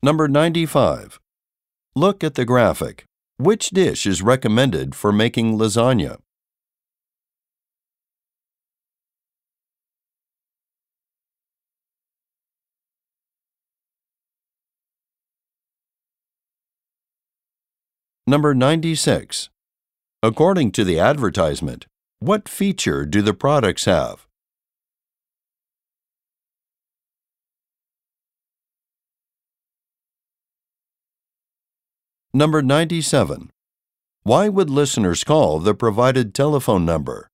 Number 95. Look at the graphic. Which dish is recommended for making lasagna? Number 96. According to the advertisement, what feature do the products have? Number 97. Why would listeners call the provided telephone number?